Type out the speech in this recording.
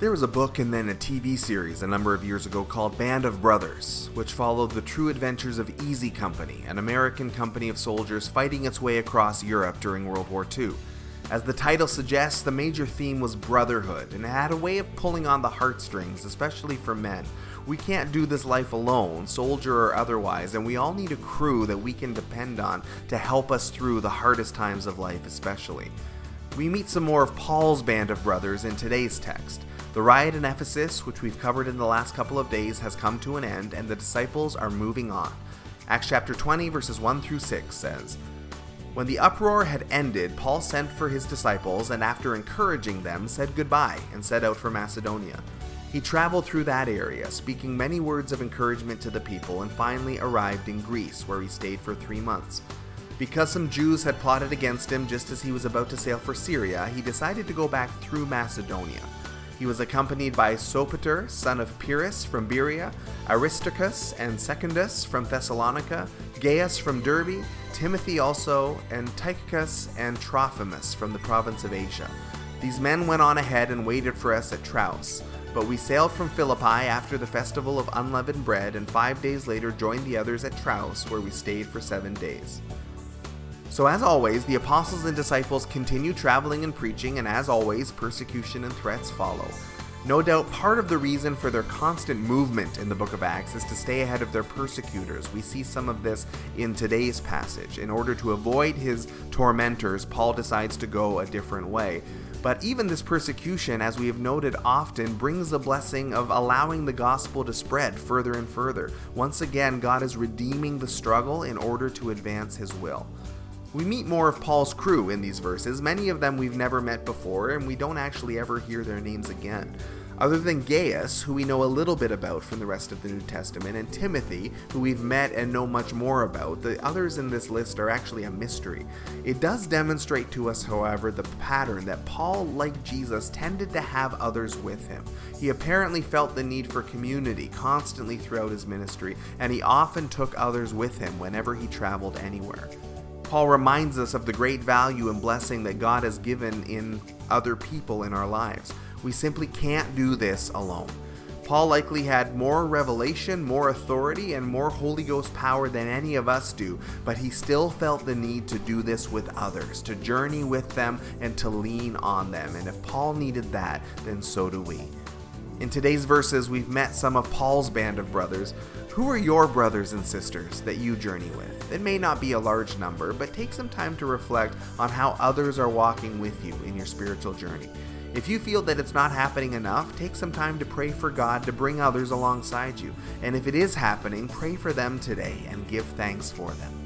There was a book and then a TV series a number of years ago called Band of Brothers, which followed the true adventures of Easy Company, an American company of soldiers fighting its way across Europe during World War II. As the title suggests, the major theme was brotherhood, and it had a way of pulling on the heartstrings, especially for men. We can't do this life alone, soldier or otherwise, and we all need a crew that we can depend on to help us through the hardest times of life, especially. We meet some more of Paul's band of brothers in today's text. The riot in Ephesus, which we've covered in the last couple of days, has come to an end, and the disciples are moving on. Acts chapter 20, verses 1 through 6 says, When the uproar had ended, Paul sent for his disciples, and after encouraging them, said goodbye, and set out for Macedonia. He traveled through that area, speaking many words of encouragement to the people, and finally arrived in Greece, where he stayed for three months. Because some Jews had plotted against him just as he was about to sail for Syria, he decided to go back through Macedonia. He was accompanied by Sopater, son of Pyrrhus from Berea, Aristarchus and Secundus from Thessalonica, Gaius from Derbe, Timothy also, and Tychicus and Trophimus from the province of Asia. These men went on ahead and waited for us at Troas. But we sailed from Philippi after the festival of unleavened bread, and five days later joined the others at Troas, where we stayed for seven days. So, as always, the apostles and disciples continue traveling and preaching, and as always, persecution and threats follow. No doubt part of the reason for their constant movement in the book of Acts is to stay ahead of their persecutors. We see some of this in today's passage. In order to avoid his tormentors, Paul decides to go a different way. But even this persecution, as we have noted often, brings the blessing of allowing the gospel to spread further and further. Once again, God is redeeming the struggle in order to advance his will. We meet more of Paul's crew in these verses, many of them we've never met before, and we don't actually ever hear their names again. Other than Gaius, who we know a little bit about from the rest of the New Testament, and Timothy, who we've met and know much more about, the others in this list are actually a mystery. It does demonstrate to us, however, the pattern that Paul, like Jesus, tended to have others with him. He apparently felt the need for community constantly throughout his ministry, and he often took others with him whenever he traveled anywhere. Paul reminds us of the great value and blessing that God has given in other people in our lives. We simply can't do this alone. Paul likely had more revelation, more authority, and more Holy Ghost power than any of us do, but he still felt the need to do this with others, to journey with them, and to lean on them. And if Paul needed that, then so do we. In today's verses, we've met some of Paul's band of brothers. Who are your brothers and sisters that you journey with? It may not be a large number, but take some time to reflect on how others are walking with you in your spiritual journey. If you feel that it's not happening enough, take some time to pray for God to bring others alongside you. And if it is happening, pray for them today and give thanks for them.